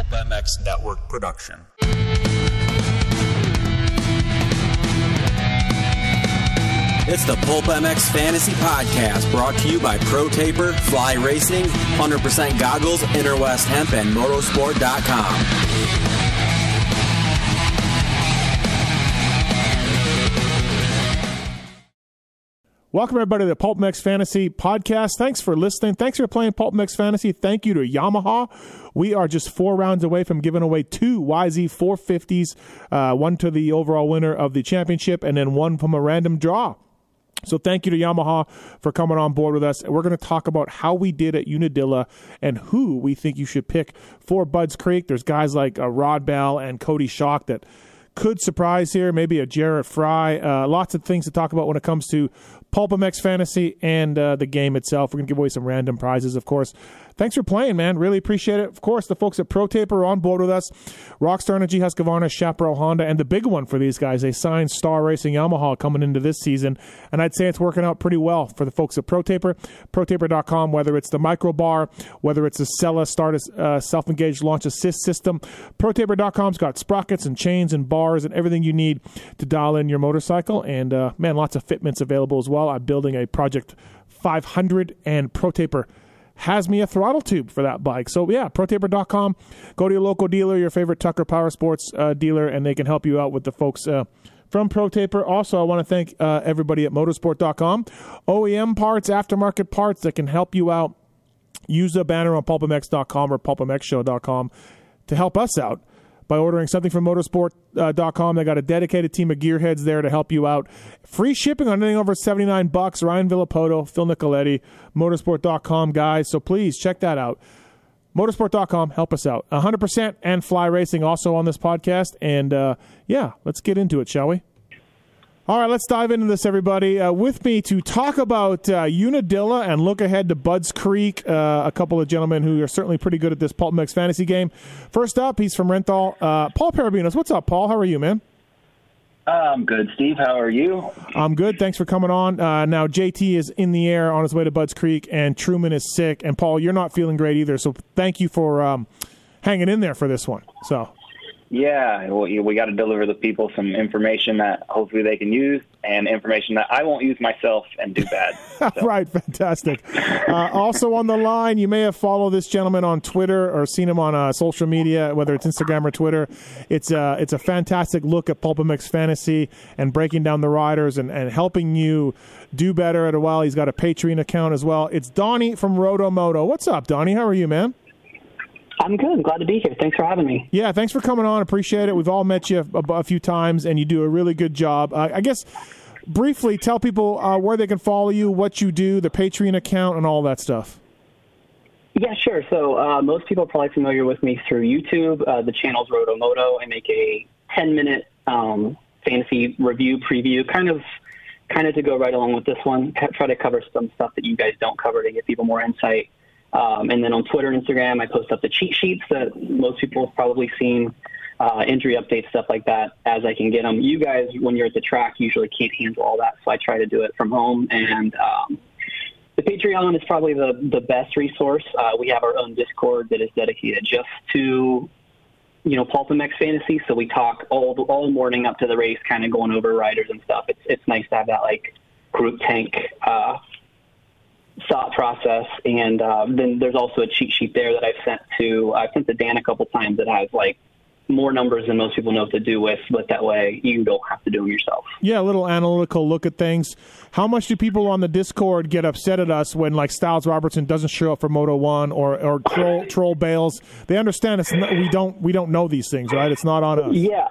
Pulp MX Network production. It's the Pulp MX Fantasy Podcast brought to you by Pro Taper, Fly Racing, 100% Goggles, Interwest Hemp, and Motorsport.com. Welcome everybody to the Pulp MX Fantasy Podcast. Thanks for listening. Thanks for playing Pulp MX Fantasy. Thank you to Yamaha. We are just four rounds away from giving away two YZ 450s, uh, one to the overall winner of the championship, and then one from a random draw. So thank you to Yamaha for coming on board with us. We're going to talk about how we did at Unadilla and who we think you should pick for Budds Creek. There's guys like uh, Rod Bell and Cody Schock that could surprise here. Maybe a Jarrett Frye. Uh, lots of things to talk about when it comes to Pulp MX Fantasy and uh, the game itself. We're going to give away some random prizes, of course. Thanks for playing, man. Really appreciate it. Of course, the folks at Pro Taper are on board with us. Rockstar Energy, Husqvarna, Chaparral Honda, and the big one for these guys, they signed Star Racing Yamaha coming into this season. And I'd say it's working out pretty well for the folks at Pro Taper. ProTaper.com, whether it's the micro bar, whether it's the Sella Start uh, self engaged launch assist system. ProTaper.com's got sprockets and chains and bars and everything you need to dial in your motorcycle. And uh, man, lots of fitments available as well. I'm building a Project 500 and Pro Taper has me a throttle tube for that bike. So yeah, protaper.com. Go to your local dealer, your favorite Tucker Power Sports uh, dealer, and they can help you out with the folks uh, from ProTaper. Also, I want to thank uh, everybody at motorsport.com. OEM parts, aftermarket parts that can help you out. Use the banner on pulpmx.com or pulpmxshow.com to help us out by ordering something from motorsport.com. They got a dedicated team of gearheads there to help you out. Free shipping on anything over 79 bucks. Ryan Villopoto, Phil Nicoletti, motorsport.com guys. So please check that out. Motorsport.com, help us out. 100% and Fly Racing also on this podcast. And uh, yeah, let's get into it, shall we? All right, let's dive into this, everybody. Uh, with me to talk about uh, Unadilla and look ahead to Budds Creek, uh, a couple of gentlemen who are certainly pretty good at this Pulp MX fantasy game. First up, he's from Renthal. Uh, Paul Perebijnos. What's up, Paul? How are you, man? I'm good, Steve. How are you? I'm good. Thanks for coming on. Uh, now, JT is in the air on his way to Budds Creek, and Truman is sick. And Paul, you're not feeling great either. So thank you for um, hanging in there for this one. So yeah, well, we got to deliver the people some information that hopefully they can use and information that I won't use myself and do bad. So. right, fantastic. Uh, also on the line, you may have followed this gentleman on Twitter or seen him on uh, social media, whether it's Instagram or Twitter. It's a, uh, it's a fantastic look at Pulp MX Fantasy and breaking down the riders and, and helping you do better at a while. He's got a Patreon account as well. It's Donnie from Rotomoto. What's up, Donnie? How are you, man? I'm good. I'm glad to be here. Thanks for having me. Yeah, thanks for coming on. Appreciate it. We've all met you a, a few times, and you do a really good job. Uh, I guess briefly tell people uh, where they can follow you, what you do, the Patreon account, and all that stuff. Yeah, sure. So uh, most people are probably familiar with me through YouTube. Uh, the channel's Rotomoto. I make a 10 minute um, fantasy review preview, kind of kind of to go right along with this one. Try to cover some stuff that you guys don't cover to give people more insight. Um, and then on Twitter and Instagram, I post up the cheat sheets that most people have probably seen, uh, injury updates, stuff like that, as I can get them. You guys, when you're at the track, usually can't handle all that, so I try to do it from home. And um, the Patreon is probably the, the best resource. Uh, we have our own Discord that is dedicated just to, you know, Pulp fantasy. So we talk all all morning up to the race, kind of going over riders and stuff. It's it's nice to have that like group tank uh, thought process. And uh, then there's also a cheat sheet there that I've sent to I've sent to Dan a couple times that has like more numbers than most people know what to do with, but that way you don't have to do them yourself. Yeah, a little analytical look at things. How much do people on the Discord get upset at us when like Stilez Robertson doesn't show up for Moto One or or troll troll bails? They understand it's not, we don't we don't know these things, right? It's not on us. Yeah.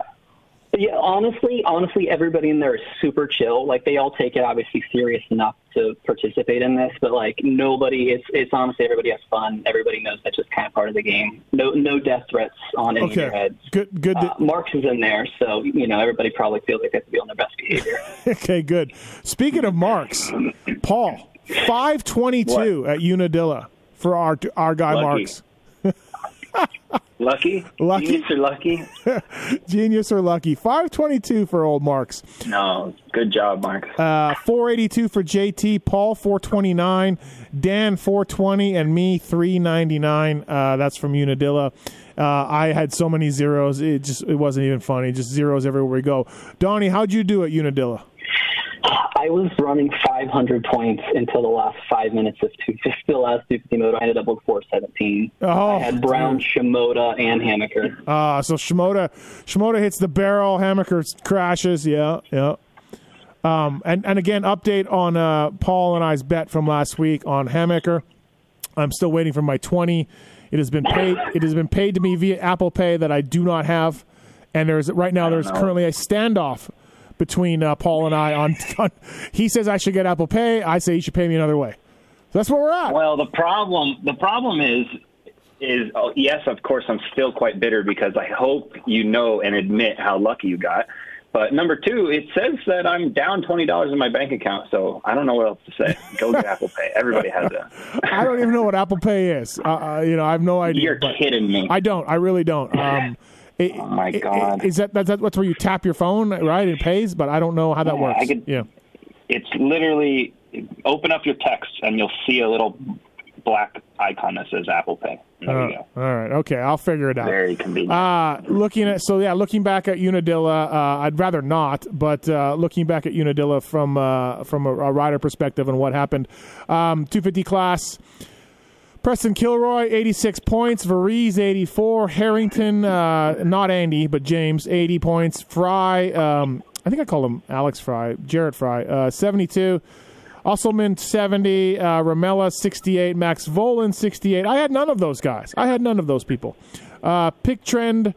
Yeah, honestly, honestly, everybody in there is super chill. Like they all take it obviously serious enough to participate in this, but like nobody, it's it's honestly everybody has fun. Everybody knows that's just kind of part of the game. No no death threats on any okay. of their heads. Good good. Uh, Marks is in there, so you know everybody probably feels like they have to be on their best behavior. okay, good. Speaking of Marks, Paul, five twenty two at Unadilla for our our guy Lucky. Marks. Lucky? Lucky? Genius or lucky? Genius or lucky? Five twenty two for old Marks. No. Good job, Mark. Uh, 482 for JT, Paul 429, Dan 420, and me 399. Uh, that's from Unadilla. Uh, I had so many zeros, it just it wasn't even funny. Just zeros everywhere we go. Donnie, how'd you do at Unadilla? I was running 500 points until the last five minutes of 250. The last 250 moto, I ended up with 417. Oh, I had Brown, Shimoda, and Hammaker. Uh, so Shimoda, Shimoda hits the barrel. Hammaker crashes. Yeah, yeah. Um, and and again, update on uh, Paul and I's bet from last week on Hammaker. I'm still waiting for my 20. It has been paid. It has been paid to me via Apple Pay that I do not have. And there's right now there's currently a standoff between uh, Paul and I on, on. He says I should get Apple Pay. I say he should pay me another way. So that's where we're at. Well, the problem the problem is is oh, yes, of course, I'm still quite bitter because I hope you know and admit how lucky you got. But number two, it says that I'm down twenty dollars in my bank account, so I don't know what else to say. Go to Apple Pay. Everybody has that. I don't even know what Apple Pay is. Uh, uh, you know, I have no idea. You're kidding me. I don't. I really don't. Um, it- Oh, my God. Is that, that's that's where you tap your phone, right? It pays, but I don't know how that Yeah, works. Could- yeah. It's literally open up your text and you'll see a little black icon that says Apple Pay. There you go. all right. Okay. I'll figure it out. Very convenient. Uh, looking at so yeah, looking back at Unadilla, uh, I'd rather not, but uh, looking back at Unadilla from uh, from a, a rider perspective and what happened, um, 250 class. Preston Kilroy, 86 points. Varize, 84. Harrington, uh, not Andy, but James, 80 points. Frye, um, I think I call him Alex Fry, Jarrett Frye, uh, 72. Usselman, 70. Uh, Ramella, 68. Max Vohland, 68. I had none of those guys. I had none of those people. Uh, pick trend,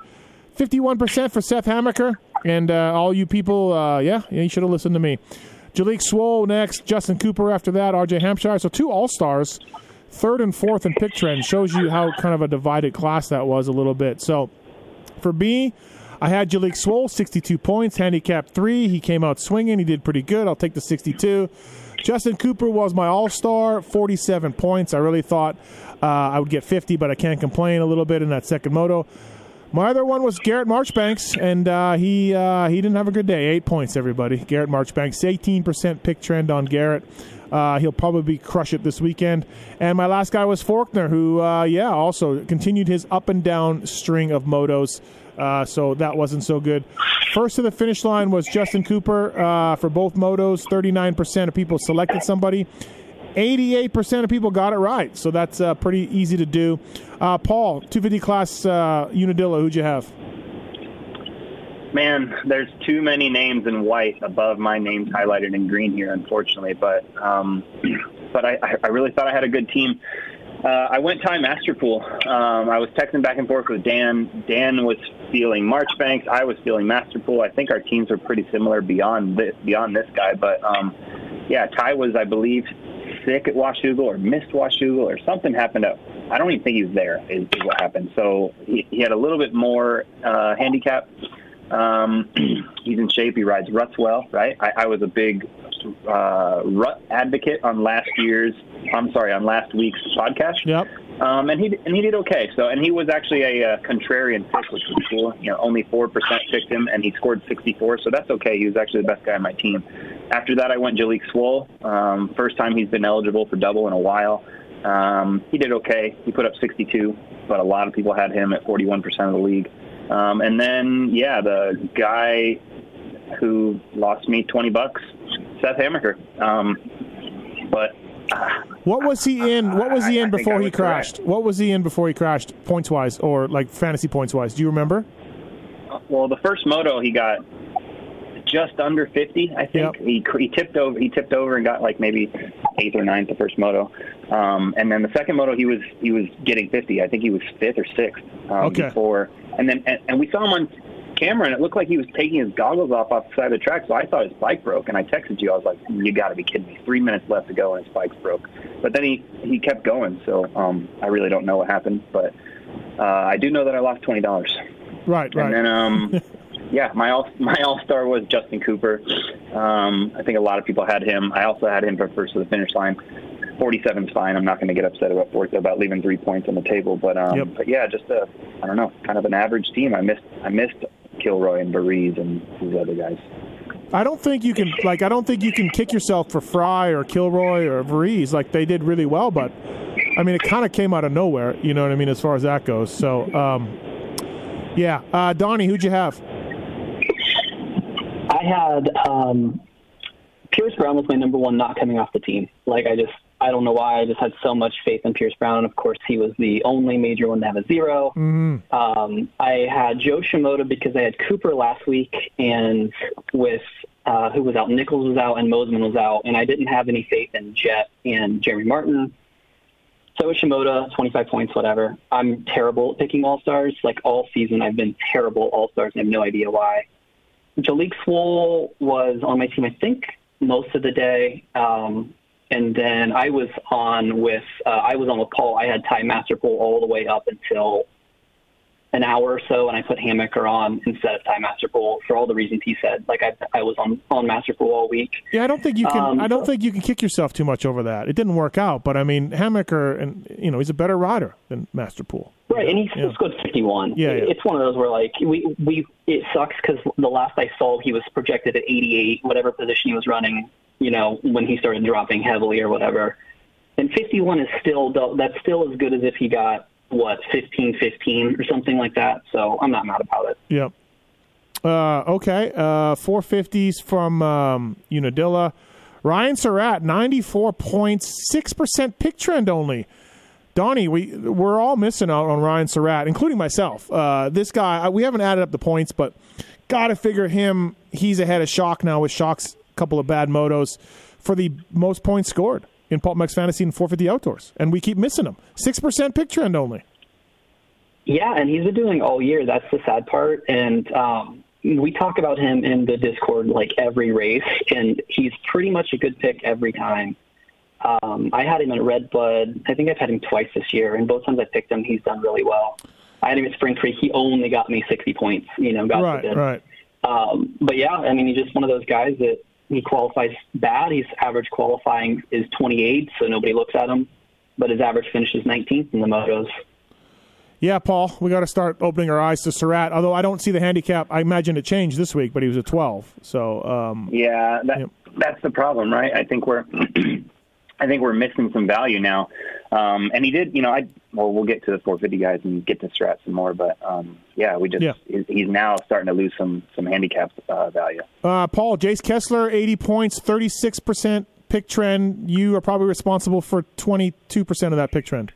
51% for Seth Hammaker. And uh, all you people, uh, yeah, yeah, you should have listened to me. Jalek Swoll next. Justin Cooper after that. RJ Hampshire. So two All Stars third and fourth in pick trend shows you how kind of a divided class that was a little bit. So for me, I had Jalek Swoll, 62 points, handicap three. He came out swinging. He did pretty good. I'll take the 62. Justin Cooper was my all star, 47 points. I really thought uh, I would get 50, but I can't complain a little bit in that second moto. My other one was Garrett Marchbanks, and uh, he uh, he didn't have a good day. Eight points, everybody. Garrett Marchbanks, 18% pick trend on Garrett. Uh, he'll probably crush it this weekend. And my last guy was Forkner, who, uh, yeah, also continued his up and down string of motos. Uh, so that wasn't so good. First to the finish line was Justin Cooper uh, for both motos. 39% of people selected somebody. 88% of people got it right. So that's uh, pretty easy to do. Uh, Paul, 250 class Unadilla, who'd you have? Man, there's too many names in white above my names highlighted in green here, unfortunately. But um, but I, I really thought I had a good team. Uh, I went Ty Masterpool. Um, I was texting back and forth with Dan. Dan was feeling Marchbanks. I was feeling Masterpool. I think our teams are pretty similar beyond this, beyond this guy. But um, yeah, Ty was, I believe, sick at Washougal or missed Washougal or something happened. Up. I don't even think he was there. Is, is what happened. So he, he had a little bit more uh, handicap. Um, he's in shape. He rides ruts well, right? I, I was a big uh, rut advocate on last year's. I'm sorry, on last week's podcast. Yep. Um, and he and he did okay. So and he was actually a, uh contrarian pick, which was cool. You know, only four percent picked him, and he scored 64. So that's okay. He was actually the best guy on my team. After that, I went Jalek Swoll. Um, first time he's been eligible for double in a while. Um, he did okay. He put up 62, but a lot of people had him at 41% of the league. Um, and then, yeah, the guy who lost me 20 bucks, Seth Hammaker. Um, but uh, What was he in? What was he in I before he was correct. crashed? What was he in before he crashed, points wise, or like fantasy points wise? Do you remember? well, the first moto he got just under 50, I think. Yep. He he tipped over. He tipped over and got like maybe eighth or ninth the first moto, um, and then the second moto he was he was getting 50. I think he was fifth or sixth um, Okay. before, and then and, and we saw him on camera, and it looked like he was taking his goggles off off the side of the track. So I thought his bike broke, and I texted you. I was like, "You got to be kidding me! Three minutes left to go, and his bike's broke." But then he he kept going. So um, I really don't know what happened, but uh, I do know that I lost twenty dollars. Right, right. And then, um, yeah, my all my all star was Justin Cooper. Um, I think a lot of people had him. I also had him for first to the finish line. 47 is fine. I'm not going to get upset about fourth, about leaving three points on the table. But um, Yep. but yeah, just a I don't know, kind of an average team. I missed I missed Kilroy and Varize and these other guys. I don't think you can like I don't think you can kick yourself for Frye or Kilroy or Varize. Like they did really well, but I mean it kind of came out of nowhere. You know what I mean as far as that goes. So um, Yeah, uh, Donnie, who'd you have? I had um, Pierce Brown was my number one not coming off the team. Like I just I don't know why I just had so much faith in Pierce Brown. Of course, he was the only major one to have a 0 Mm-hmm. Um, I had Joe Shimoda because I had Cooper last week, and with uh, who was out, Nichols was out, and Mosiman was out, and I didn't have any faith in Jett and Jeremy Martin. So was Shimoda, 25 points, whatever. I'm terrible at picking all stars. Like all season, I've been terrible all stars, and I have no idea why. Jalek Swoll was on my team, I think, most of the day. Um, and then I was on with uh, I was on with Paul. I had Ty Masterpool all the way up until an hour or so, and I put Hammaker on instead of Ty Masterpool for all the reasons he said. Like I, I was on on Masterpool all week. Yeah, I don't think you can. Um, I don't think you can kick yourself too much over that. It didn't work out, but I mean, Hammaker, and you know, he's a better rider than Masterpool. Right, and he still Yeah. scored 51. Yeah, yeah. It's one of those where, like, we, we it sucks because the last I saw, he was projected at 88, whatever position he was running, you know, when he started dropping heavily or whatever. And 51 is still, that's still as good as if he got, what, 15 15 or something like that. So I'm not mad about it. Yep. Uh, okay. Uh, 450s from um, Unadilla. Ryan Surratt, 94 points, 6% pick trend only. Donnie, we, we're all missing out on Ryan Surratt, including myself. Uh, this guy, we haven't added up the points, but got to figure him, he's ahead of Schock now with Schock's couple of bad motos for the most points scored in Pulp MX Fantasy and 450 Outdoors. And we keep missing him. 6% pick trend only. Yeah, and he's been doing all year. That's the sad part. And um, we talk about him in the Discord like every race, and he's pretty much a good pick every time. Um, I had him in Red Bud. I think I've had him twice this year, and both times I picked him, he's done really well. I had him at Spring Creek. He only got me 60 points. You know, God Right, forbid. right. Um, but yeah, I mean, he's just one of those guys that he qualifies bad. His average qualifying is 28, so nobody looks at him. But his average finish is 19th in the motos. Yeah, Paul, we got to start opening our eyes to Surratt. Although I don't see the handicap. I imagine it changed this week, but he was a 12. So, um, Yeah, that Yep. that's the problem, right? I think we're I think we're missing some value now. Um, and he did, you know, I well, we'll get to the 450 guys and get to Strat some more, but um, yeah, we just Yeah. he's, now starting to lose some some handicap uh, value. uh, Paul, Jace Kessler, 80 points, 36% pick trend. You are probably responsible for 22% of that pick trend.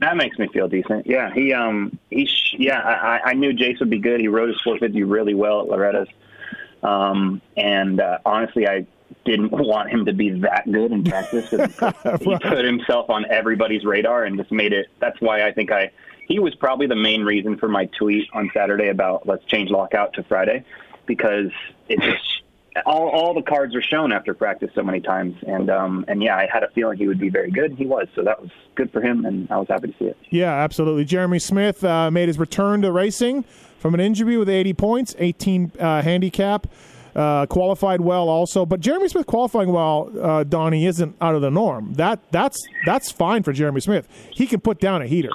That makes me feel decent. Yeah, he um he sh- yeah I, I- I knew Jace would be good. He rode his 450 really well at Loretta's, um, and uh, honestly, I didn't want him to be that good in practice. 'cause he put himself on everybody's radar and just made it. That's why I think I he was probably the main reason for my tweet on Saturday about let's change lockout to Friday because it just all all the cards are shown after practice so many times and um and yeah I had a feeling he would be very good and he was so that was good for him and I was happy to see it. Yeah, absolutely. Jeremy Smith uh, made his return to racing from an injury with 80 points, 18 uh, handicap. Uh, qualified well also, but Jeremy Smith qualifying well, uh, Donnie isn't out of the norm. That that's that's fine for Jeremy Smith. He can put down a heater.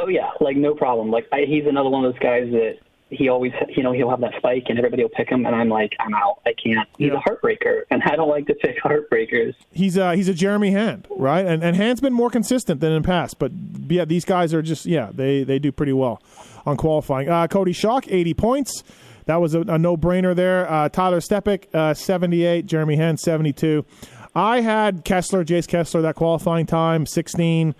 Oh yeah, like no problem. Like I, he's another one of those guys that he always, you know, he'll have that spike and everybody will pick him, and I'm like, I'm out. I can't. He's Yeah. a heartbreaker, and I don't like to pick heartbreakers. He's uh he's a Jeremy Hand, right? And and Hand's been more consistent than in the past, but yeah, these guys are just yeah they they do pretty well on qualifying. Uh, Cody Schock, 80 points. That was a, a no brainer there. Uh, Tyler Stepik, uh, 78. Jeremy Hand, 72. I had Kessler, Jace Kessler, that qualifying time, 16.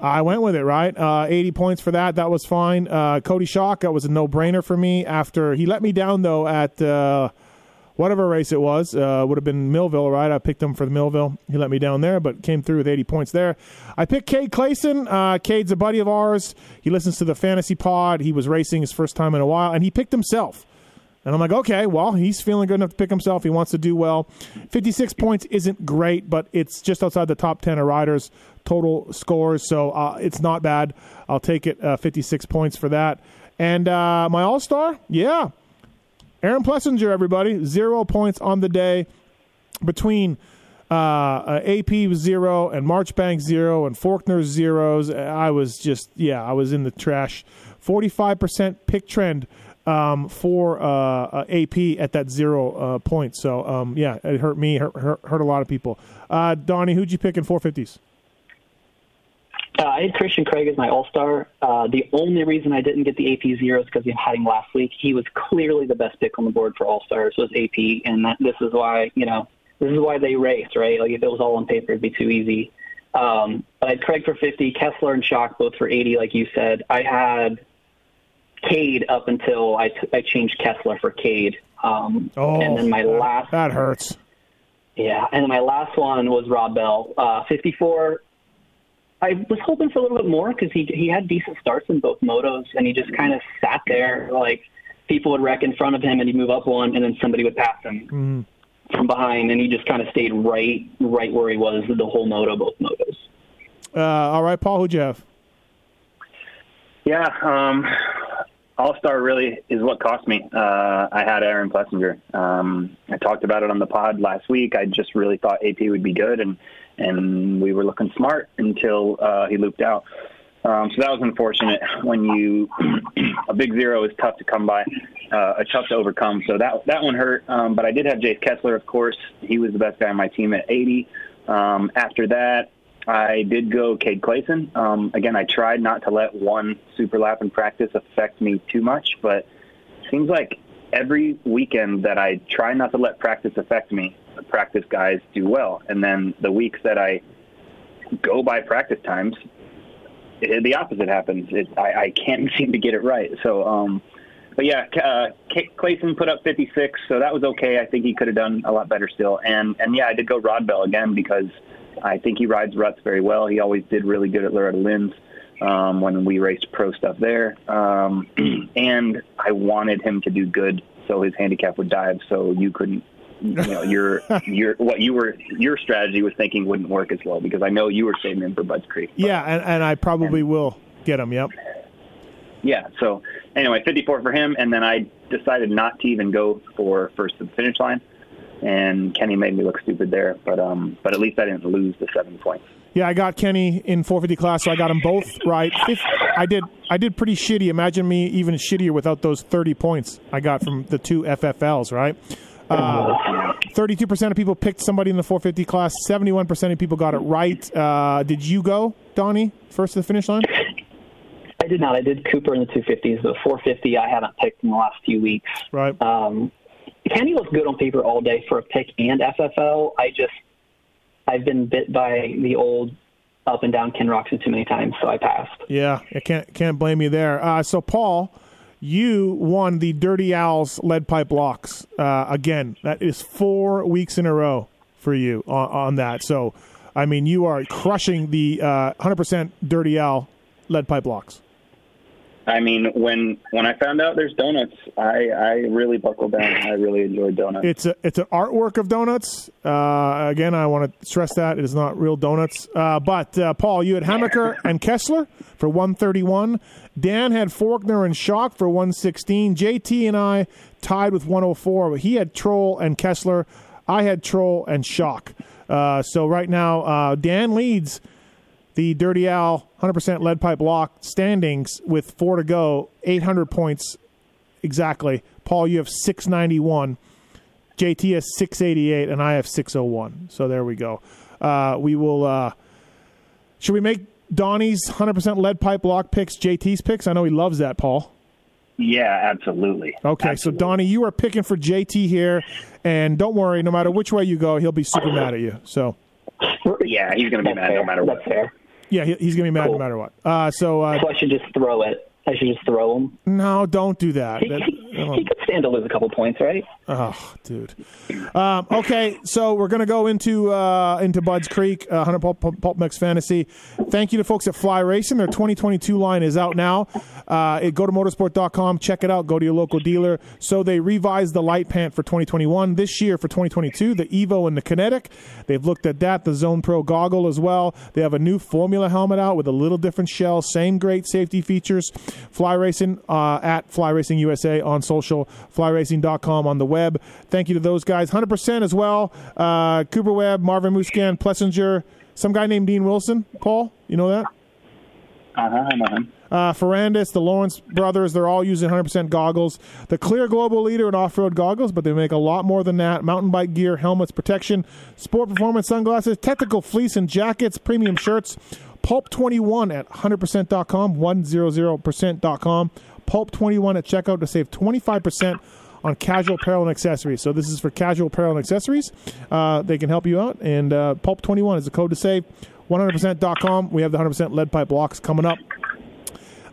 I went with it, right? Uh, 80 points for that. That was fine. Uh, Cody Schock, that was a no brainer for me. After he let me down, though, at uh, whatever race it was, uh, would have been Millville, right? I picked him for the Millville. He let me down there, but came through with 80 points there. I picked Cade Clason. Uh, Cade's a buddy of ours. He listens to the fantasy pod. He was racing his first time in a while, and he picked himself. And I'm like, okay, well, he's feeling good enough to pick himself. He wants to do well. 56 points isn't great, but it's just outside the top 10 of riders' total scores, so uh, it's not bad. I'll take it, uh, 56 points for that. And uh, my all star, yeah, Aaron Plessinger, everybody, zero points on the day between uh, uh, AP zero and Marchbank zero and Forkner zeros. I was just yeah, I was in the trash. Forty five percent pick trend um, for uh, uh, AP at that zero uh, point. So um, yeah, it hurt me, hurt, hurt, hurt a lot of people. Uh, Donnie, who'd you pick in four fifties? Uh, I had Christian Craig as my All Star. Uh, the only reason I didn't get the AP zero is because he had him last week. He was clearly the best pick on the board for All Stars was AP, and that, this is why you know this is why they race, right? Like if it was all on paper, it'd be too easy. Um, but I had Craig for 50, Kessler and Schock both for 80, like you said. I had Cade up until I, t- I changed Kessler for Cade. Um, Oh, and then my that, last that hurts. yeah, and then my last one was Rob Bell, uh, 54. I was hoping for a little bit more because he he had decent starts in both motos, and he just kind of sat there like people would wreck in front of him, and he'd move up one, and then somebody would pass him from behind, and he just kind of stayed right right where he was the whole moto, both motos. Uh, all right, Paul, who'd you have? Yeah, um, All Star really is what cost me. Uh, I had Aaron Plessinger. Um, I talked about it on the pod last week. I just really thought AP would be good, and and we were looking smart until uh, he looped out. Um, so that was unfortunate. When you a big zero is tough to come by, uh, tough to overcome. So that that one hurt. Um, but I did have Jace Kessler, of course. He was the best guy on my team at 80. Um, after that, I did go Cade Clason. Um, again, I tried not to let one super lap in practice affect me too much, but it seems like every weekend that I try not to let practice affect me, practice guys do well. And then the weeks that I go by practice times, it, the opposite happens. It, I, I can't seem to get it right. So, um, but yeah, uh, Clason put up 56, so that was okay. I think he could have done a lot better still. And and yeah, I did go Rod Bell again because I think he rides ruts very well. He always did really good at Loretta Lynn's um, when we raced pro stuff there. Um, and I wanted him to do good so his handicap would dive so you couldn't you know your your what you were your strategy was thinking wouldn't work as well because I know you were saving him for Budds Creek. But, Yeah, and, and I probably will get him. Yep. yeah. So anyway, 54 for him, and then I decided not to even go for first to the finish line. And Kenny made me look stupid there, but um, but at least I didn't lose the seven points. Yeah, I got Kenny in 450 class, so I got them both right. If I did, I did pretty shitty. Imagine me even shittier without those 30 points I got from the two FFLs, right? Uh, 32% of people picked somebody in the 450 class. 71% of people got it right. Uh, did you go, Donnie, first to the finish line? I did not. I did Cooper in the 250s. The 450 I haven't picked in the last few weeks. Right. Um, Kenny looks good on paper all day for a pick and FFL. I just I've been bit by the old up and down Ken Roczen too many times, so I passed. Yeah, I can't can't blame you there. Uh, so Paul, you won the Dirty Owls lead pipe locks uh, again. That is four weeks in a row for you on, on that. So, I mean, you are crushing the uh, 100% Dirty Owl lead pipe locks. I mean, when when I found out there's donuts, I I really buckled down. I really enjoyed donuts. It's a it's an artwork of donuts. Uh, again, I want to stress that it is not real donuts. Uh, but uh, Paul, you had Hammaker and Kessler for 131. Dan had Forkner and Schock for 116. JT and I tied with 104. But he had Troll and Kessler. I had Troll and Schock. Uh, so right now, uh, Dan leads the Dirty Owl 100% lead pipe lock standings with four to go, 800 points exactly. Paul, you have 691. JT has 688, and I have 601. So there we go. Uh, we will. Uh, should we make Donnie's 100% lead pipe lock picks JT's picks? I know he loves that, Paul. yeah, absolutely. Okay, Absolutely. so Donnie, you are picking for JT here, and don't worry, no matter which way you go, he'll be super mad at you. So Yeah, he's going to be That's mad fair. no matter what. That's fair. Yeah, he, he's gonna be mad no matter what. Uh, so uh, So I should just throw it. I should just throw him. no, don't do that. He, That- he, he could stand to lose a couple points, right? Oh, dude. Um, okay, so we're gonna go into uh, into Bud's Creek, uh, Hunter Pulp, Pulp, Pulp MX Fantasy. Thank you to folks at Fly Racing. Their 2022 line is out now. Uh, it, go to motorsport.com, check it out. Go to your local dealer. So they revised the light pant for 2021 this year for 2022. The Evo and the Kinetic. They've looked at that. The Zone Pro goggle as well. They have a new Formula helmet out with a little different shell. Same great safety features. Fly Racing uh, at Fly Racing USA on social. FlyRacing.com on the web. Thank you to those guys. 100% as well. Uh, Cooper Webb, Marvin Musquin, Plessinger, some guy named Dean Wilson. Paul, you know that? Uh-huh, I know him. Uh, Ferrandis, the Lawrence brothers, they're all using 100% goggles. The clear global leader in off road goggles, but they make a lot more than that. Mountain bike gear, helmets, protection, sport performance sunglasses, technical fleece and jackets, premium shirts. Pulp21 at 100%.com, 100%.com. Pulp21 at checkout to save 25% on casual apparel and accessories. So this is for casual apparel and accessories. Uh, they can help you out. And uh, Pulp21 is the code to save. 100%.com. We have the 100% lead pipe blocks coming up.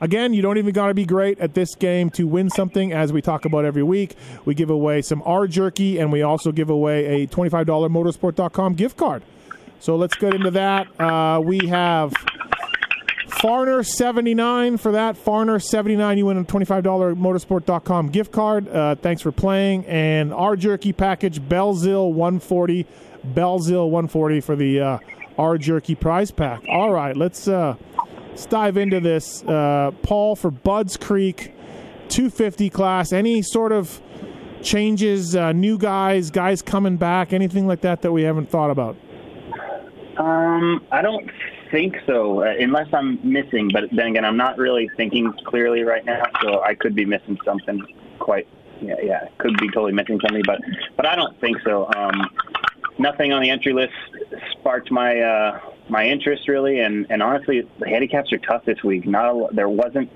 Again, you don't even got to be great at this game to win something, as we talk about every week. We give away some R jerky, and we also give away a $25 motorsport.com gift card. So let's get into that. Uh, we have Farner seventy nine for that. Farner seventy nine. You win a twenty five dollar motorsport.com gift card. Uh, thanks for playing. And our jerky package Belzil one forty. Belzil one forty for the uh, jerky prize pack. All right, let's uh, let's dive into this. Uh, Paul for Budds Creek two fifty class. Any sort of changes? Uh, new guys, guys coming back, anything like that that we haven't thought about? Um, I don't think so, uh, unless I'm missing. But then again, I'm not really thinking clearly right now, so I could be missing something. Quite, yeah, yeah, could be totally missing something, but but I don't think so. Um, nothing on the entry list sparked my uh, my interest really, and and honestly, the handicaps are tough this week. Not a, there wasn't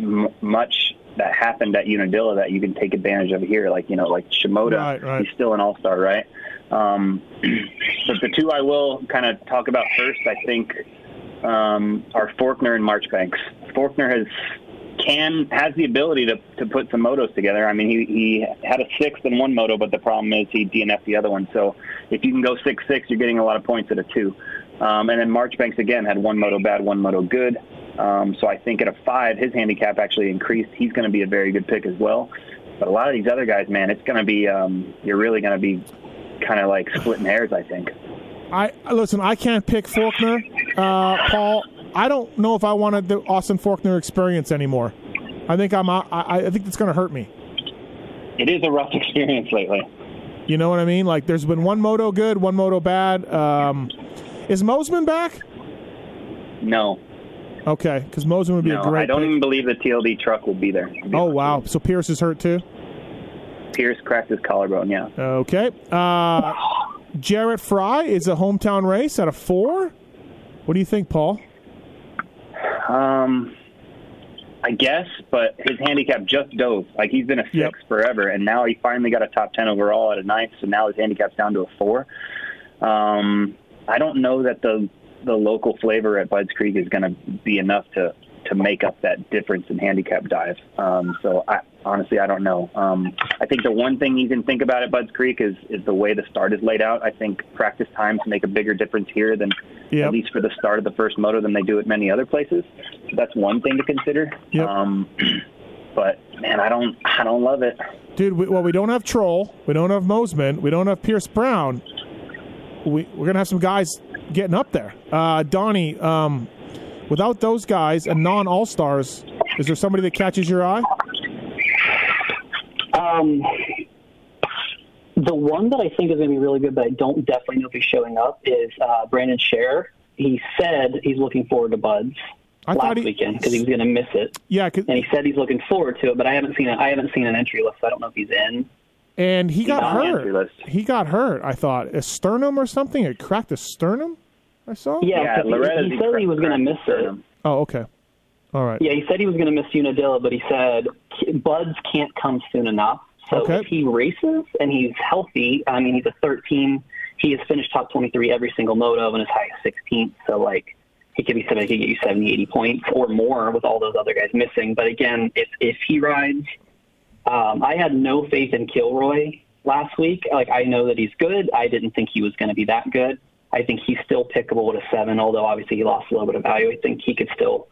m- much that happened at Unadilla that you can take advantage of here. Like you know, like Shimoda, Right, right. he's still an all star, right? Um, but the two I will kind of talk about first, I think, um, are Forkner and Marchbanks. Forkner has can has the ability to to put some motos together. I mean, he he had a sixth in one moto, but the problem is he DNF'd the other one. So if you can go six six, you're getting a lot of points at a two. Um, and then Marchbanks again had one moto bad, one moto good. Um, so I think at a five, his handicap actually increased. He's going to be a very good pick as well. But a lot of these other guys, man, it's going to be um, you're really going to be kind of like splitting hairs. I think. I listen. I can't pick Forkner, uh, Paul. I don't know if I wanted the Austin Forkner experience anymore. I think I'm. I, I think it's going to hurt me. It is a rough experience lately. You know what I mean? Like, there's been one moto good, one moto bad. Um, is Mosiman back? No, Okay, because Mosiman would be no, a great. I don't pick. even believe the TLD truck will be there. be Oh wow! So Pierce is hurt too. Pierce cracked his collarbone. Yeah. Okay. Uh, Jarrett Frye is a hometown race at a four. What do you think, Paul? Um, I guess, but his handicap just dove. Like he's been a six Yep. forever, and now he finally got a top ten overall at a ninth. So now his handicap's down to a four. Um, I don't know that the the local flavor at Budds Creek is going to be enough to to make up that difference in handicap dive. Um, so I honestly I don't know. Um, I think the one thing you can think about at Budds Creek is is the way the start is laid out. I think practice times make a bigger difference here than Yep. at least for the start of the first moto than they do at many other places. So that's one thing to consider. Yep. Um, but man, I don't I don't love it. Dude, we, well, we don't have Troll, we don't have Mosiman, we don't have Pierce Brown. We we're gonna have some guys getting up there. Uh, Donnie, um, without those guys and non All Stars, is there somebody that catches your eye? Um, the one that I think is going to be really good, but I don't definitely know if he's showing up, is uh, Brandon Scher. He said he's looking forward to Buds I last he- weekend because he was going to miss it, Yeah, 'cause- and he said he's looking forward to it. But I haven't seen it. I haven't seen an entry list. So I don't know if he's in. and he got on the entry hurt. list. He got hurt. I thought a sternum or something. It cracked a sternum. I saw. Yeah, Yeah, 'cause he- he, said he was going to miss it. Oh, okay. All right. Yeah, he said he was going to miss Unadilla, but he said Buds can't come soon enough. So Okay. if he races and he's healthy, I mean, he's a 13. He has finished top 23 every single moto and as high 16th. So like, he could be somebody that could get you 70, 80 points or more with all those other guys missing. But again, if if he rides, um, I had no faith in Kilroy last week. Like I know that he's good. I didn't think he was going to be that good. I think he's still pickable with a seven, although obviously he lost a little bit of value. I think he could still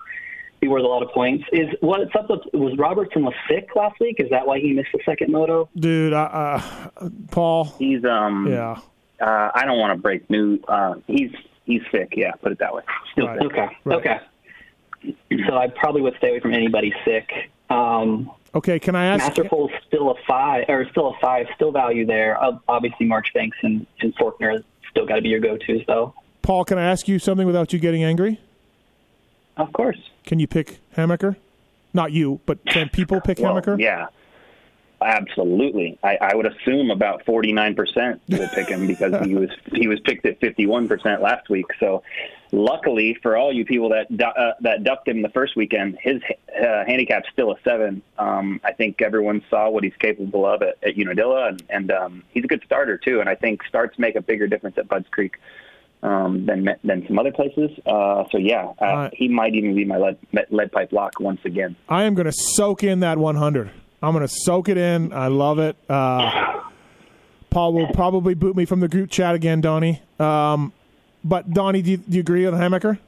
be worth a lot of points. Is what's up with was Robertson was sick last week? Is that why he missed the second moto? Dude, uh, uh, Paul. He's um Yeah. uh, I don't want to break new uh he's he's sick, yeah, put it that way. Still Right. sick. Okay, Right. okay. So I probably would stay away from anybody sick. Um, Okay, can I ask? Masterpool's still a five, or still a five, still value there. Obviously, Marchbanks and, and Forkner still got to be your go-tos, though. Paul, can I ask you something without you getting angry? Of course. Can you pick Hammaker? Not you, but can people pick Well, Hammaker? yeah. Absolutely, I, I would assume about forty nine percent will pick him because he was he was picked at fifty one percent last week. So, luckily for all you people that uh, that ducked him the first weekend, his uh, handicap's still a seven. Um, I think everyone saw what he's capable of at, at Unadilla, and, and um, he's a good starter too. And I think starts make a bigger difference at Budds Creek um, than than some other places. Uh, so yeah, uh, uh, he might even be my lead, lead pipe lock once again. I am going to soak in that 100. I'm going to soak it in. I love it. Uh, Paul will probably boot me from the group chat again, Donnie. Um, but Donnie, do you, do you agree with Hammaker?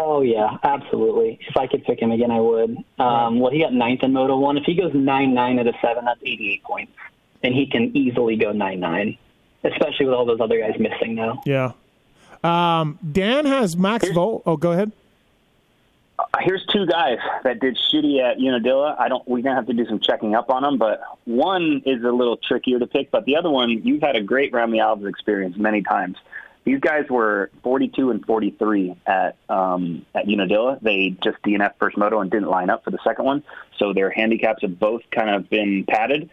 Oh yeah, absolutely. If I could pick him again, I would. Um, well, he got ninth in Moto One. If he goes nine nine at a seven, that's eighty eight points, and he can easily go nine nine, especially with all those other guys missing now. Yeah. Um, Dan has Max Vol. Oh, go ahead here's two guys that did shitty at Unadilla. I don't. We're gonna have to do some checking up on them, but one is a little trickier to pick. But the other one, you've had a great Rami Alves experience many times. These guys were 42 and 43 at um, at Unadilla. They just DNF first moto and didn't line up for the second one, so their handicaps have both kind of been padded.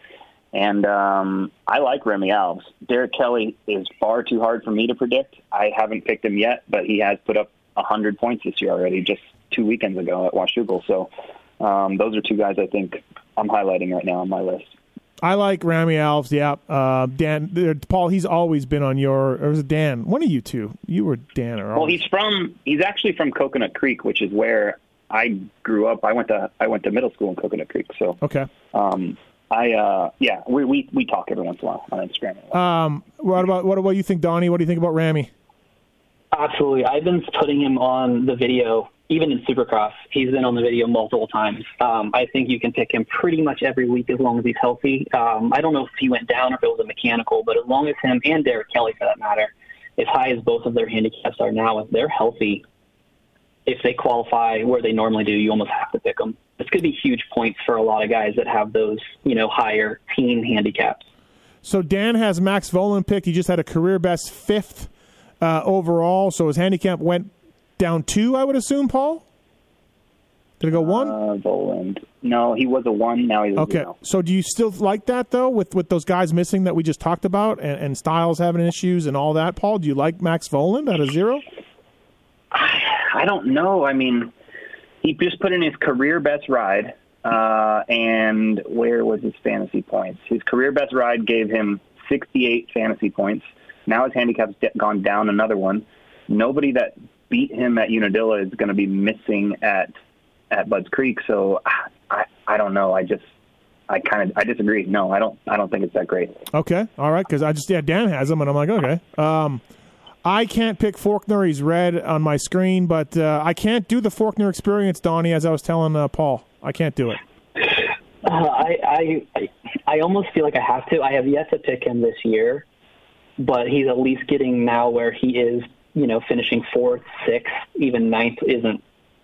And um, I like Remy Alves. Derek Kelley is far too hard for me to predict. I haven't picked him yet, but he has put up 100 points this year already, just two weekends ago at Washougal. So um, those are two guys I think I'm highlighting right now on my list. I like Rami Alves. Yeah, uh, Dan, Paul. He's always been on your. Or was it Dan? One of you two. You were Dan or. Well, he's from. He's actually from Coconut Creek, which is where I grew up. I went to. I went to middle school in Coconut Creek. So. Okay. Um, I uh, yeah, we, we we talk every once in a while on Instagram. Um, what about what about you think, Donnie? What do you think about Rami? Absolutely, I've been putting him on the video even in Supercross, he's been on the video multiple times. Um, I think you can pick him pretty much every week as long as he's healthy. Um, I don't know if he went down or if it was a mechanical, but as long as him and Derek Kelley, for that matter, as high as both of their handicaps are now, if they're healthy, if they qualify where they normally do, you almost have to pick them. This could be huge points for a lot of guys that have those, you know, higher team handicaps. So Dan has Max Vohland picked. He just had a career best fifth uh, overall, so his handicap went down two, I would assume, Paul? Did it go one? Uh, Vohland. No, he was a one. Now he's okay. Zero. So do you still like that though, with with those guys missing that we just talked about, and, and Stilez having issues and all that? Paul, do you like Max Vohland at a zero? I don't know. I mean, he just put in his career best ride, uh, and where was his fantasy points? His career best ride gave him 68 fantasy points. Now his handicap's gone down another one. Nobody that beat him at Unadilla is going to be missing at at Budds Creek. So I I don't know. I just I kind of I disagree. No, I don't I don't think it's that great. Okay, all right, because I just yeah Dan has him and I'm like okay. Um, I can't pick Forkner. He's red on my screen, but uh, I can't do the Forkner experience, Donnie. As I was telling uh, Paul, I can't do it. Uh, I, I I almost feel like I have to. I have yet to pick him this year, but he's at least getting now where he is you know, finishing fourth, sixth, even ninth isn't.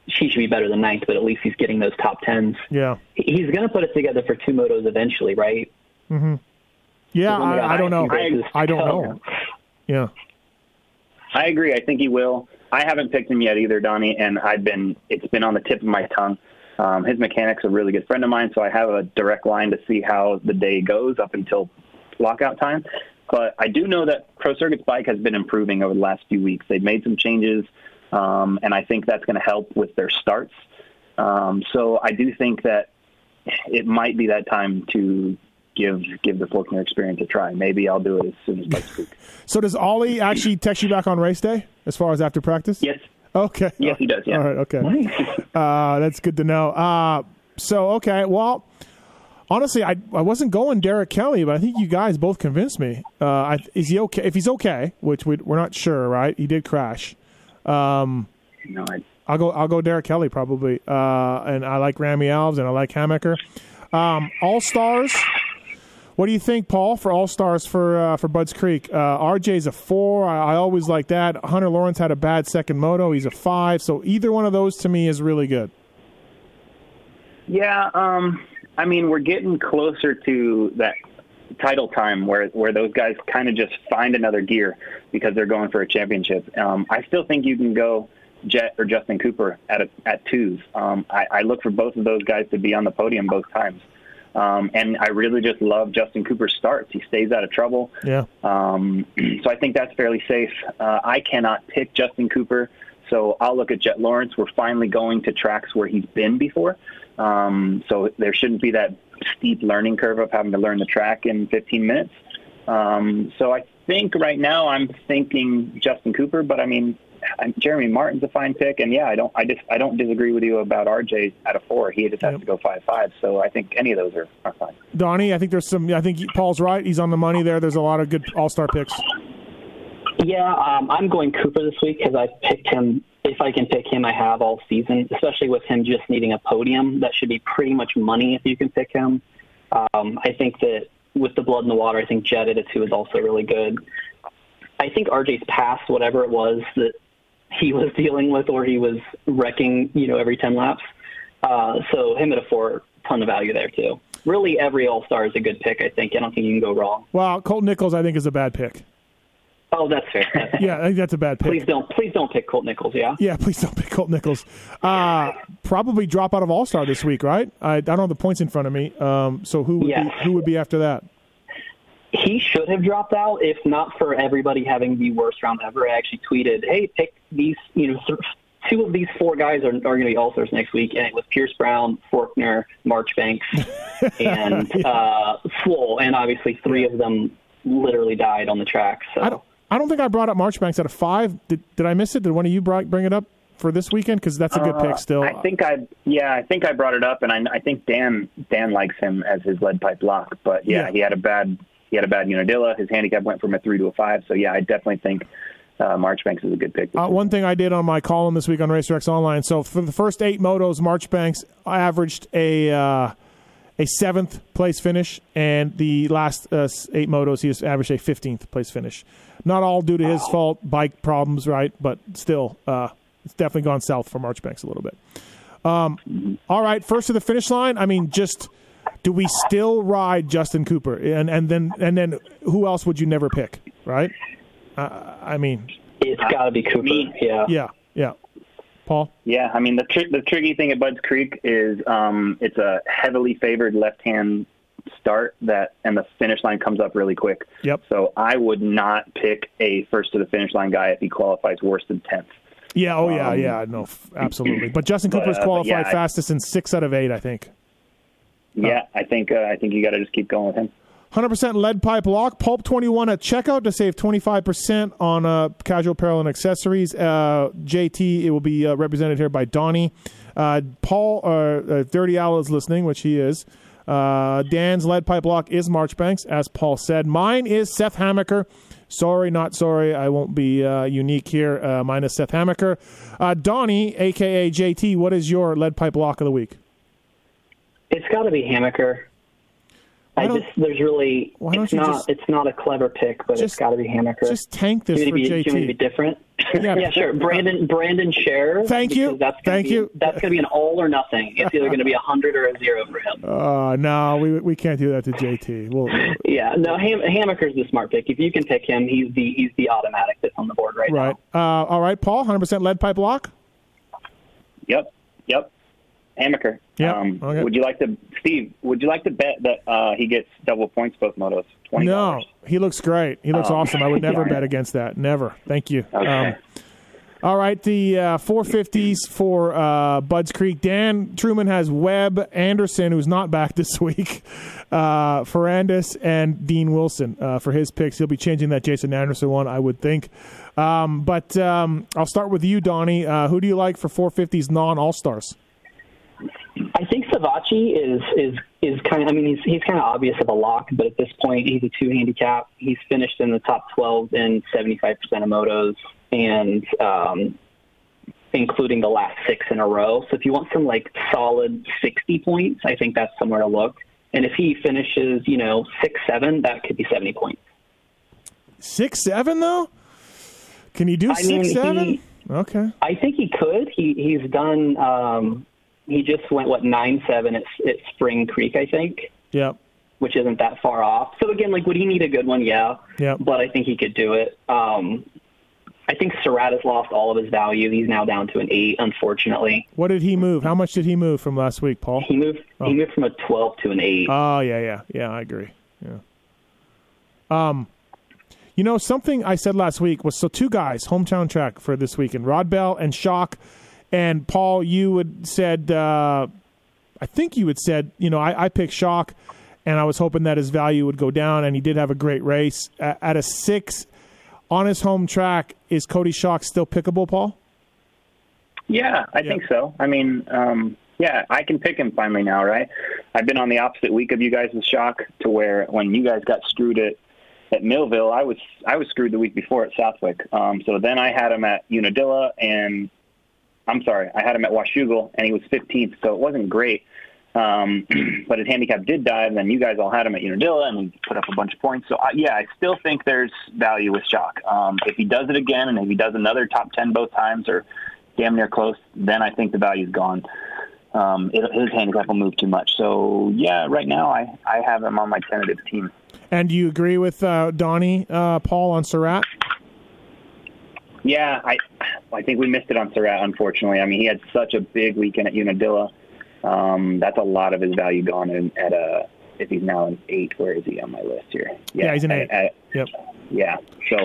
She should be better than ninth, but at least he's getting those top tens. Yeah, he's going to put it together for two motos eventually, right? Mm-hmm. Yeah, I, I, don't know. I, I don't know. Yeah, I agree. I think he will. I haven't picked him yet either, Donnie, and I've been. It's been on the tip of my tongue. Um, his mechanic's a really good friend of mine, so I have a direct line to see how the day goes up until lockout time. But I do know that Pro Circuit's bike has been improving over the last few weeks. They've made some changes, um, and I think that's going to help with their starts. Um, so I do think that it might be that time to give give the Forkner experience a try. Maybe I'll do it as soon as Bike Speak. so does Ollie actually text you back on race day as far as after practice? Yes. Okay. Yes, he does. Yeah. All right. Okay. uh, that's good to know. Uh, so okay. Well honestly, I I wasn't going Derek Kelley, but I think you guys both convinced me. Uh, I, is he okay? If he's okay, which we, are not sure, right? He did crash. Um, no, I, I'll go. I'll go Derek Kelley probably. Uh, and I like Rami Alves and I like Hammaker. Um, All stars. What do you think, Paul, for All Stars for uh, for Budds Creek? Uh, RJ's a four. I, I, always like that. Hunter Lawrence had a bad second moto. He's a five. So either one of those to me is really good. Yeah, um, I mean, we're getting closer to that title time where where those guys kind of just find another gear because they're going for a championship. Um, I still think you can go Jett or Justin Cooper at a, at twos. Um, I, I look for both of those guys to be on the podium both times. Um, and I really just love Justin Cooper's starts. He stays out of trouble. Yeah. Um, so I think that's fairly safe. Uh, I cannot pick Justin Cooper, so I'll look at Jett Lawrence. We're finally going to tracks where he's been before. Um, so there shouldn't be that steep learning curve of having to learn the track in 15 minutes. Um, so I think right now I'm thinking Justin Cooper, but I mean Jeremy Martin's a fine pick, and yeah, I don't, I just, I don't disagree with you about RJ at a four. He just has Yep. to go five five. So I think any of those are, are fine. Donnie, I think there's some. I think Paul's right. He's on the money there. There's a lot of good All Star picks. Yeah, um, I'm going Cooper this week because I picked him. If I can pick him, I have all season, especially with him just needing a podium. That should be pretty much money if you can pick him. Um, I think that with the blood in the water, I think Jett at a two is also really good. I think RJ's past whatever it was that he was dealing with or he was wrecking, you know, every 10 laps. Uh, so him at a four, ton of value there too. Really, every All Star is a good pick. I think. I don't think you can go wrong. Well, Colt Nichols, I think, is a bad pick. Oh, that's fair. Yeah, I think that's a bad pick. Please don't, please don't pick Colt Nichols. Yeah. Yeah, please don't pick Colt Nichols. Uh, probably drop out of All Star this week, right? I, I don't have the points in front of me. Um, so who would Yes. be, who would be after that? He should have dropped out if not for everybody having the worst round ever. I actually tweeted, "Hey, pick these. You know, two of these four guys are, are going to be All Stars next week," and it was Pierce Brown, Forkner, Marchbanks, and uh, Swoll, and obviously three of them literally died on the track. So I don't. I don't think I brought up Marchbanks at a five. Did, did I miss it? Did one of you bri- bring it up for this weekend? Because that's a good pick still. Uh, I think I, yeah, I think I brought it up, and I, I think Dan Dan likes him as his lead pipe lock. But yeah, Yeah. he had a bad he had a bad Unadilla. His handicap went from a three to a five. So yeah, I definitely think uh, Marchbanks is a good pick. Uh, one thing I did on my column this week on RacerX Online. So for the first eight motos, Marchbanks averaged a uh, a seventh place finish, and the last uh, eight motos, he has averaged a fifteenth place finish. Not all due to his fault, bike problems, right? But still, uh, it's definitely gone south for Marchbanks a little bit. Um, all right, first to the finish line. I mean, just do we still ride Justin Cooper, and and then and then who else would you never pick, right? Uh, I mean, it's got to be Cooper. Me- Yeah. yeah, yeah. Paul. Yeah, I mean the tr- the tricky thing at Budds Creek is um, it's a heavily favored left hand start that, and the finish line comes up really quick. Yep. So I would not pick a first to the finish line guy if he qualifies worse than tenth. Yeah. Oh, yeah. Um, Yeah. No. f- Absolutely. But Justin but, Cooper's uh, qualified yeah, I- fastest in six out of eight. I think. Yeah, I think uh, I think you got to just keep going with him. Hundred percent lead pipe lock. Pulp twenty one at checkout to save twenty five percent on uh, casual apparel and accessories. Uh, JT. It will be uh, represented here by Donnie. Uh, Paul. Uh, uh, Thirty Owl is listening, which he is. Uh, Dan's lead pipe lock is Marchbanks, as Paul said. Mine is Seth Hammaker. Sorry, not sorry. I won't be unique here. Mine is Seth Hammaker. Donnie, aka JT. What is your lead pipe lock of the week? It's got to be Hammaker. Why I just there's really why don't it's you not just- it's not a clever pick, but Just- it's got to be Hammaker. Just tank this you for want me to be, do you to be different? Yeah. Yeah, sure. Brandon Brandon Scharer. Thank you. That's gonna Thank be, you. That's going to be an all or nothing. It's either going to be a hundred or a zero for him. Uh, no, we we can't do that to JT. We'll, Yeah, no. Ham, Hammaker's the smart pick. If you can pick him, he's the he's the automatic that's on the board right, now. right. Uh, all right, Paul. Hundred percent lead pipe lock. Yep, yep. Amaker. Yep, Um, okay. Would you like to, Steve? Would you like to bet that uh, he gets double points both motos? Twenty No, he looks great. He looks Oh. awesome. I would never Yeah. bet against that. Never. Thank you. Okay. Um, all right, the uh, 450s for uh, Budds Creek. Dan Truman has Webb Anderson, who's not back this week, uh, Ferrandis, and Dean Wilson uh, for his picks. He'll be changing that Jason Anderson one, I would think. Um, but um, I'll start with you, Donnie. Uh, who do you like for 450s non All Stars? I think Savatgy is is is kind of. I mean, he's he's kind of obvious of a lock, but at this point, he's a two handicap. He's finished in the top twelve in seventy five percent of motos, and um, including the last six in a row. So if you want some like solid sixty points, I think that's somewhere to look. And if he finishes, you know, six seven, that could be seventy points. Six seven though. Can he do I six mean, seven? he- Okay. I think he could. He he's done. Um, he just went what nine seven at, at Spring Creek, I think. Yep. which isn't that far off. So again, like, would he need a good one? Yeah. Yep. But I think he could do it. Um, I think Surratt has lost all of his value. He's now down to an eight, unfortunately. What did he move? How much did he move from last week, Paul? He moved. Oh. He moved from a twelve to an eight. Oh yeah, yeah, yeah. I agree. Yeah. Um, you know something I said last week was so two guys hometown track for this weekend: Rodbell and Schock. And Paul, you had said, uh, I think you had said, you know, I, I picked Schock, and I was hoping that his value would go down, and he did have a great race at, at a six on his home track. Is Cody Schock still pickable, Paul? Yeah, I Yeah. think so. I mean, um, yeah, I can pick him finally now, right? I've been on the opposite week of you guys with Schock to where when you guys got screwed at at Millville, I was I was screwed the week before at Southwick. Um, so then I had him at Unadilla, and I'm sorry, I had him at Washougal, and he was 15th, so it wasn't great. Um, but his handicap did dive, and then you guys all had him at Unadilla, and we put up a bunch of points. So I, yeah, I still think there's value with Schock. Um, if he does it again, and if he does another top 10 both times, or damn near close, then I think the value's gone. Um, it, his handicap will move too much. So yeah, right now I, I have him on my tentative team. And do you agree with uh, Donnie, uh, Paul, on Surratt? Yeah, I I think we missed it on Surratt, unfortunately. I mean, he had such a big weekend at Unadilla. Um, that's a lot of his value gone in, at a. If he's now an eight, where is he on my list here? Yeah, he's an eight. at- Yep. yeah, so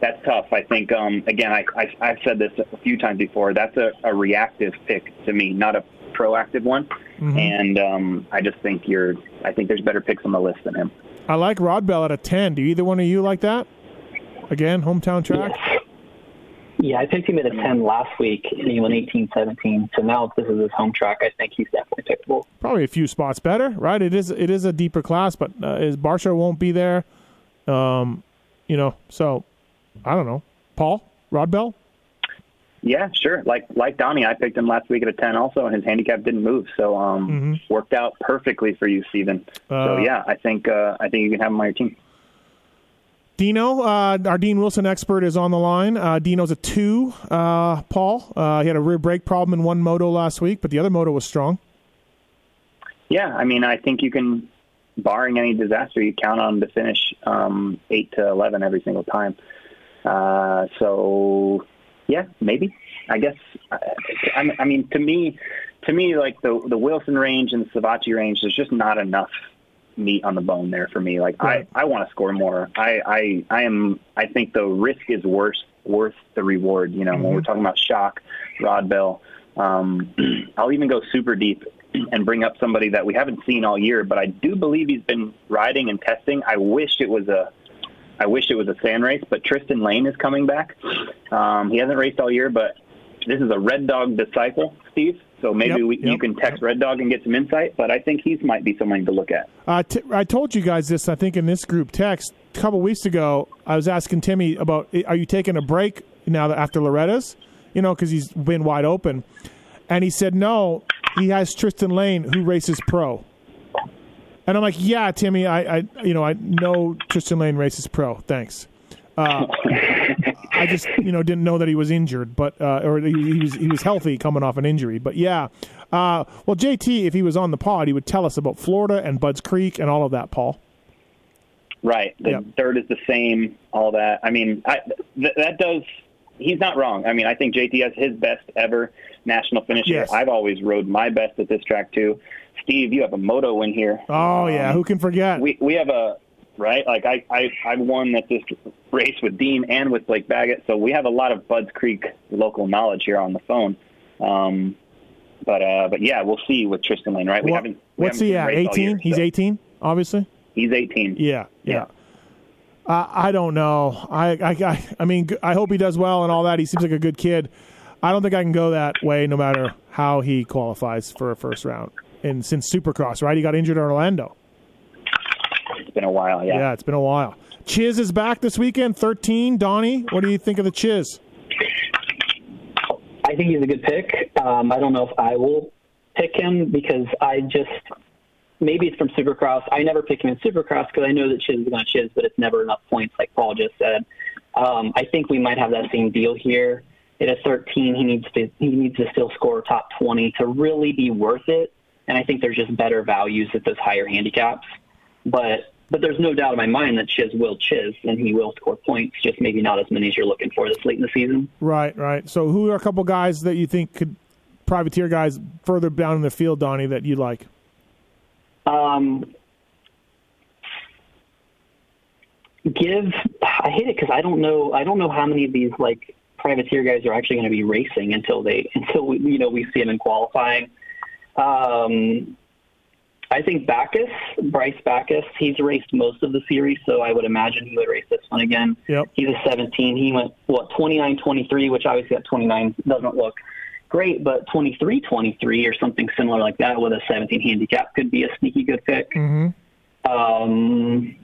that's tough. I think um, again, I, I I've said this a few times before. That's a, a reactive pick to me, not a proactive one. Mm-hmm. And um, I just think you're. I think there's better picks on the list than him. I like Rodbell at a 10. Do either one of you like that? Again, hometown track? Yes. Yeah, I picked him at a 10 last week, and he went 18 17. So now if this is his home track, I think he's definitely pickable. Probably a few spots better, right? It is it is a deeper class, but uh, his Barsha won't be there. Um, you know, so I don't know. Paul, Rodbell? Yeah, sure. Like like Donnie, I picked him last week at a ten also, and his handicap didn't move, so um, worked out perfectly for you, Steven. so Uh, yeah, I think uh, I think you can have him on your team. Dino, uh, our Dean Wilson expert is on the line. Uh, Dino's a two. Uh, Paul, uh, he had a rear brake problem in one moto last week, but the other moto was strong. Yeah, I mean, I think you can, barring any disaster, you count on to finish um, eight to eleven every single time. Uh, so yeah, maybe. I guess. I, I mean, to me, to me, like the the Wilson range and the Savatgy range, there's just not enough meat on the bone there for me. Like Right. I, I want to score more. I, I, I am. I think the risk is worth worth the reward. You know, when we're talking about Schock, Rod Bell. Um, I'll even go super deep and bring up somebody that we haven't seen all year, but I do believe he's been riding and testing. I wish it was a. I wish it was a sand race, but Tristan Lane is coming back. Um, he hasn't raced all year, but this is a Red Dog disciple, Steve. So maybe Yep, we, you can text Red Dog and get some insight. But I think he's might be someone to look at. Uh, t- I told you guys this, I think, in this group text a couple weeks ago. I was asking Timmy about, are you taking a break now that after Loretta's? You know, because he's been wide open. And he said, no, he has Tristan Lane, who races pro. And I'm like, yeah, Timmy, I, I you know, I know Tristan Lane races pro. Thanks. Uh, I just, you know, didn't know that he was injured, but uh, or he, he was he was healthy coming off an injury. But yeah, uh, well, JT, if he was on the pod, he would tell us about Florida and Budds Creek and all of that. Paul. Right. The Yep. dirt is the same, all that. I mean, I, th- that does. He's not wrong. I mean, I think JT has his best ever national finish Yes. here. I've always rode my best at this track too. Steve, you have a moto win here. Oh yeah, Um, who can forget? we we have a right like I I I won at this race with Dean and with Blake Baggett, so we have a lot of Budds Creek local knowledge here on the phone. Um, but uh, but yeah, we'll see with Tristan Lane, right? We haven't. we what's haven't he at? him race 18. year, He's so 18, obviously. He's 18. Yeah, yeah. Yeah. Uh, I don't know. I, I, I, I mean, I hope he does well and all that. He seems like a good kid. I don't think I can go that way, no matter how he qualifies for a first round. And since Supercross, right? He got injured in Orlando. It's been a while. Yeah. Yeah, it's been a while. Chiz is back this weekend. 13. Donnie, what do you think of the Chiz? I think he's a good pick. Um, I don't know if I will pick him because I just maybe it's from Supercross. I never pick him in Supercross because I know that Chiz is going to Chiz, but it's never enough points, like Paul just said. Um, I think we might have that same deal here. At a 13, he needs to he needs to still score top 20 to really be worth it. And I think there's just better values at those higher handicaps. But but there's no doubt in my mind that Chiz will chiz and he will score points, just maybe not as many as you're looking for this late in the season. Right, right. So, who are a couple guys that you think could privateer guys further down in the field, Donnie, that you like? Um, give I hate it because I don't know I don't know how many of these like privateer guys are actually going to be racing until they until we, you know we see them in qualifying. Um, I think Backaus, Bryce Backaus, he's raced most of the series, so I would imagine he would race this one again. Yep. He's a 17. He went what 29 23, which obviously at 29 doesn't look great, but 23 23 or something similar like that with a 17 handicap could be a sneaky good pick. Mm-hmm. Um,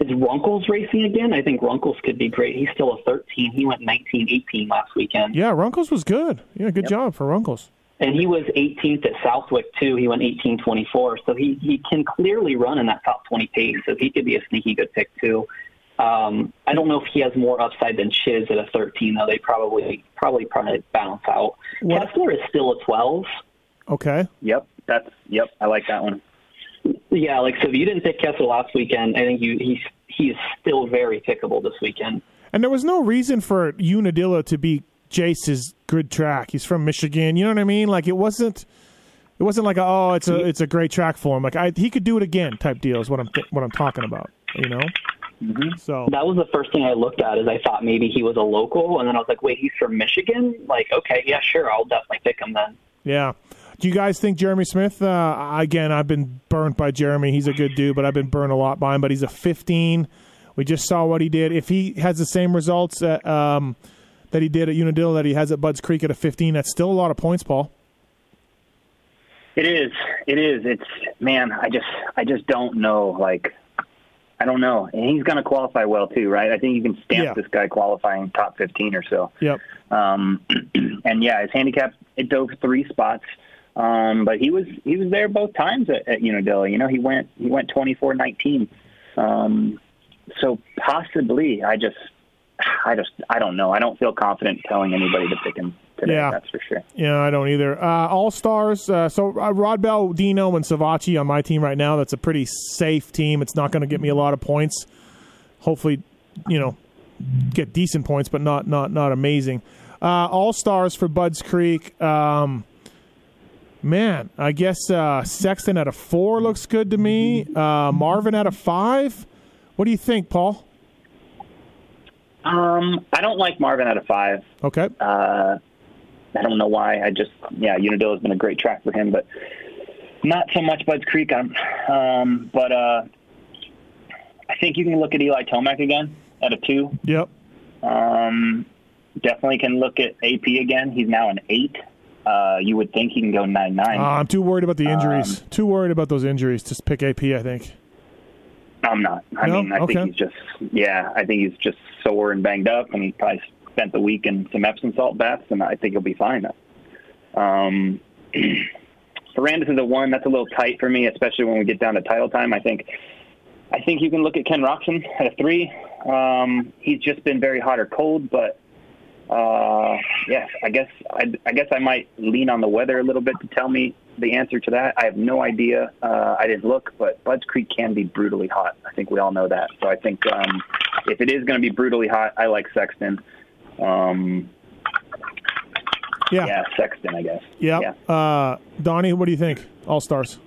is Runkles racing again? I think Runkles could be great. He's still a 13. He went 19 18 last weekend. Yeah, Runkles was good. Yeah, good job for Runkles. And he was 18th at Southwick, too. He went 18 24. So he, he can clearly run in that top 20 pace. So he could be a sneaky good pick, too. Um, I don't know if he has more upside than Chiz at a 13, though. They probably probably probably balance out. What- Kessler is still a 12. Okay. Yep, that's yep. I like that one. Yeah, like so. If you didn't pick Kessler last weekend, I think you he's he is still very pickable this weekend. And there was no reason for Unadilla to be Jace's good track. He's from Michigan. You know what I mean? Like it wasn't. It wasn't like a, oh, it's a it's a great track for him. Like I, he could do it again type deal is what I'm th- what I'm talking about. You know. So That was the first thing I looked at. Is I thought maybe he was a local, and then I was like, wait, he's from Michigan. Like, okay, yeah, sure, I'll definitely pick him then. yeah. Do you guys think Jeremy Smith? Uh, again, I've been burnt by Jeremy. He's a good dude, but I've been burned a lot by him. But he's a 15. We just saw what he did. If he has the same results at, um, that he did at Unadilla that he has at Budds Creek at a 15, that's still a lot of points, Paul. It is. It is. It's man. I just. I just don't know. Like, I don't know. And he's going to qualify well too, right? I think you can stamp Yeah. this guy qualifying top fifteen or so. Yep. Um, and yeah, his handicap it dove three spots. Um, but he was he was there both times at, at Unadilla. You know, he went he went twenty four nineteen. Um, so possibly, I just I just I don't know. I don't feel confident telling anybody to pick him today. Yeah. That's for sure. Yeah, I don't either. Uh, All stars. Uh, so uh, Rodbell, Dino, and Savatgy on my team right now. That's a pretty safe team. It's not going to get me a lot of points. Hopefully, you know, get decent points, but not not not amazing. Uh, All stars for Budds Creek. Um, man, I guess uh, Sexton at a four looks good to me. Uh, Marvin at a five. What do you think, Paul? Um, I don't like Marvin at a five. Okay. Uh, I don't know why. I just yeah, Unadilla has been a great track for him, but not so much Budds Creek. Um, um, but uh, I think you can look at Eli Tomac again at a two. Yep. Um, definitely can look at AP again. He's now an eight. Uh, you would think he can go nine nine. Uh, I'm too worried about the injuries. Um, too worried about those injuries. Just pick AP. I think. I'm not. I No? mean, I Okay. think he's just yeah. I think he's just sore and banged up, and he probably spent the week in some Epsom salt baths, and I think he'll be fine. Um, Ferrandis is a one. That's a little tight for me, especially when we get down to title time. I think. I think you can look at Ken Roczen at a three. Um, he's just been very hot or cold, but uh, yes, I guess I, I guess I might lean on the weather a little bit to tell me the answer to that. I have no idea. Uh, I didn't look, but Budds Creek can be brutally hot. I think we all know that. So I think um, if it is going to be brutally hot, I like Sexton. Um, Yeah. yeah, Sexton, I guess. Yep. Yeah. Uh, Donnie, what do you think? All stars.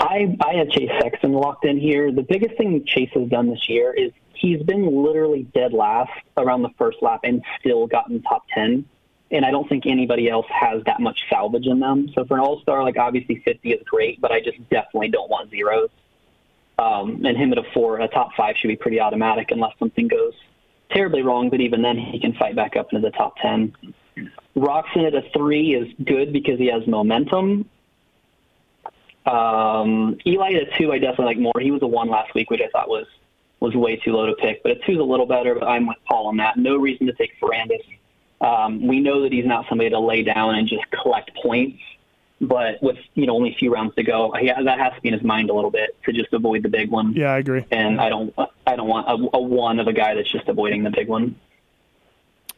I I have Chase Sexton locked in here. The biggest thing Chase has done this year is he's been literally dead last around the first lap and still gotten top ten. And I don't think anybody else has that much salvage in them. So for an all star, like obviously fifty is great, but I just definitely don't want zeros. Um, and him at a four, a top five should be pretty automatic unless something goes terribly wrong. But even then, he can fight back up into the top ten. Roczen at a three is good because he has momentum. Um, Eli at a two, I definitely like more. He was a one last week, which I thought was was way too low to pick. But a two's a little better. But I'm with Paul on that. No reason to take Ferrandis. Um, we know that he's not somebody to lay down and just collect points. But with you know only a few rounds to go, he, that has to be in his mind a little bit to just avoid the big one. Yeah, I agree. And I don't I don't want a, a one of a guy that's just avoiding the big one.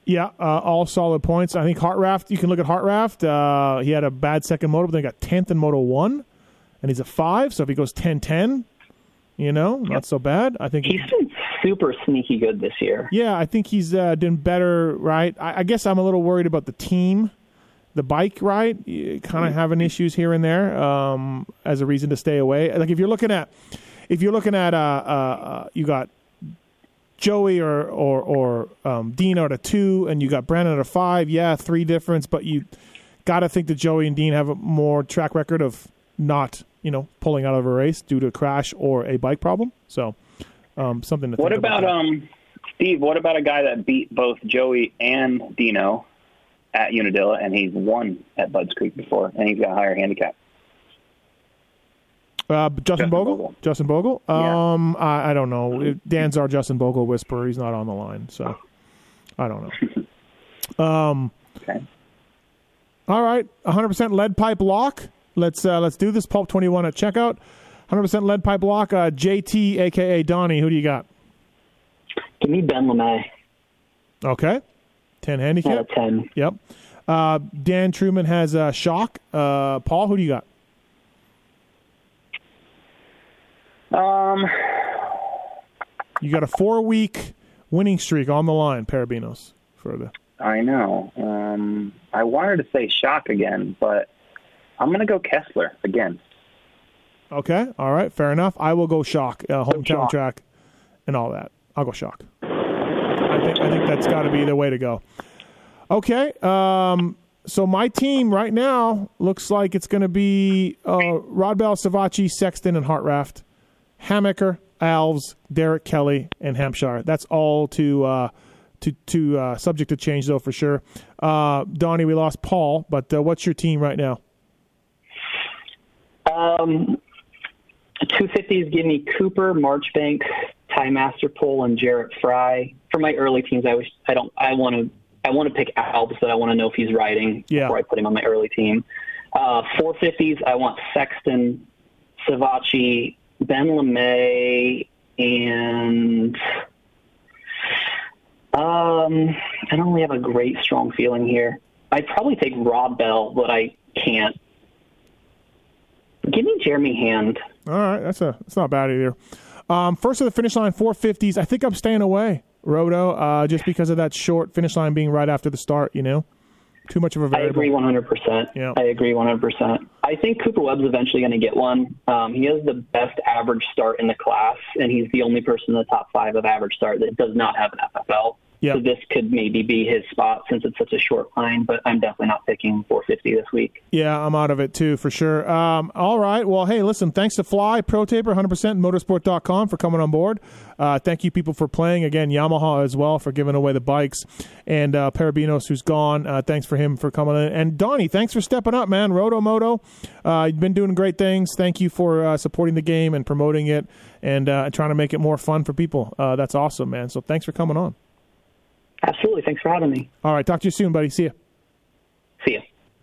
Yeah, uh, all solid points. I think Hartranft. You can look at Hartranft. Uh, he had a bad second moto, but then got tenth in Moto One, and he's a five. So if he goes 10-10, You know, not so bad. I think He's been super sneaky good this year. Yeah, I think he's uh, doing better. Right. I, I guess I'm a little worried about the team, the bike. Right. Kind of having issues here and there um, as a reason to stay away. Like if you're looking at, if you're looking at, uh, uh, uh you got Joey or or or um, Dino at a two, and you got Brandon at a five. Yeah, three difference, but you got to think that Joey and Dean have a more track record of not you know, pulling out of a race due to a crash or a bike problem. So, um, something to What about, about um, Steve? What about a guy that beat both Joey and Dino at Unadilla, and he's won at Budds Creek before, and he's got a higher handicap? Uh, Justin, Justin Bogle? Bogle. Justin Bogle? Yeah. Um, I, I don't know. Dan's our Justin Bogle whisperer. He's not on the line, so I don't know. um, Okay. all right, 100% lead pipe lock. Let's uh, let's do this. Pulp 21 at checkout. 100% lead pipe lock. Uh, JT, aka Donnie. Who do you got? Give me Ben LaMay Okay, 10 at a handicap. 10. Yep. Uh, Dan Truman has uh, Schock. Uh, Paul, who do you got? Um, You got a four week winning streak on the line, Perebijnos, for the I know. Um, I wanted to say Schock again, but I'm going to go Kessler again. Okay, all right, fair enough. I will go Schock, uh, hometown Schock. track, and all that. I'll go Schock. I think I think that's got to be the way to go. Okay, um, so my team right now looks like it's going to be uh, Rod Bell, Savatgy, Sexton, and Hartranft, Hammaker, Alves, Derek Kelley, and Hampshire. That's all to uh, to to uh, subject to change though for sure. Uh, Donnie, we lost Paul, but uh, what's your team right now? Um, 250s give me Cooper, Marchbank, Ty Masterpool, and Jarrett Frye. For my early teams, I wish I don't. I want to. I want to pick Alves, but I want to know if he's riding Yeah. before I put him on my early team. Uh, 450s, I want Sexton, Savatgy, Ben LaMay, and um, I don't really have a great strong feeling here. I'd probably take Rob Bell, but I can't. Give me Jeremy Hand. All right, that's a that's not bad either. Um, first of the finish line, 450s. I think I'm staying away, Roto, uh, just because of that short finish line being right after the start. You know, too much of a I variable. I agree 100%. Yeah. I agree 100%. I think Cooper Webb's eventually going to get one. Um, he has the best average start in the class, and he's the only person in the top five of average start that does not have an FFL. Yeah. So this could maybe be his spot since it's such a short line, but I'm definitely not picking 450 this week. Yeah, I'm out of it too for sure. Um, all right. Well, hey, listen, thanks to Fly, Pro Taper, 100% motorsport.com for coming on board. Uh, thank you, people, for playing. Again, Yamaha as well for giving away the bikes. And uh, Perebijnos, who's gone, uh, thanks for him for coming in. And Donnie, thanks for stepping up, man. Roto Moto, uh, you've been doing great things. Thank you for uh, supporting the game and promoting it and uh, trying to make it more fun for people. Uh, that's awesome, man. So thanks for coming on. Absolutely. Thanks for having me. All right. Talk to you soon, buddy. See you.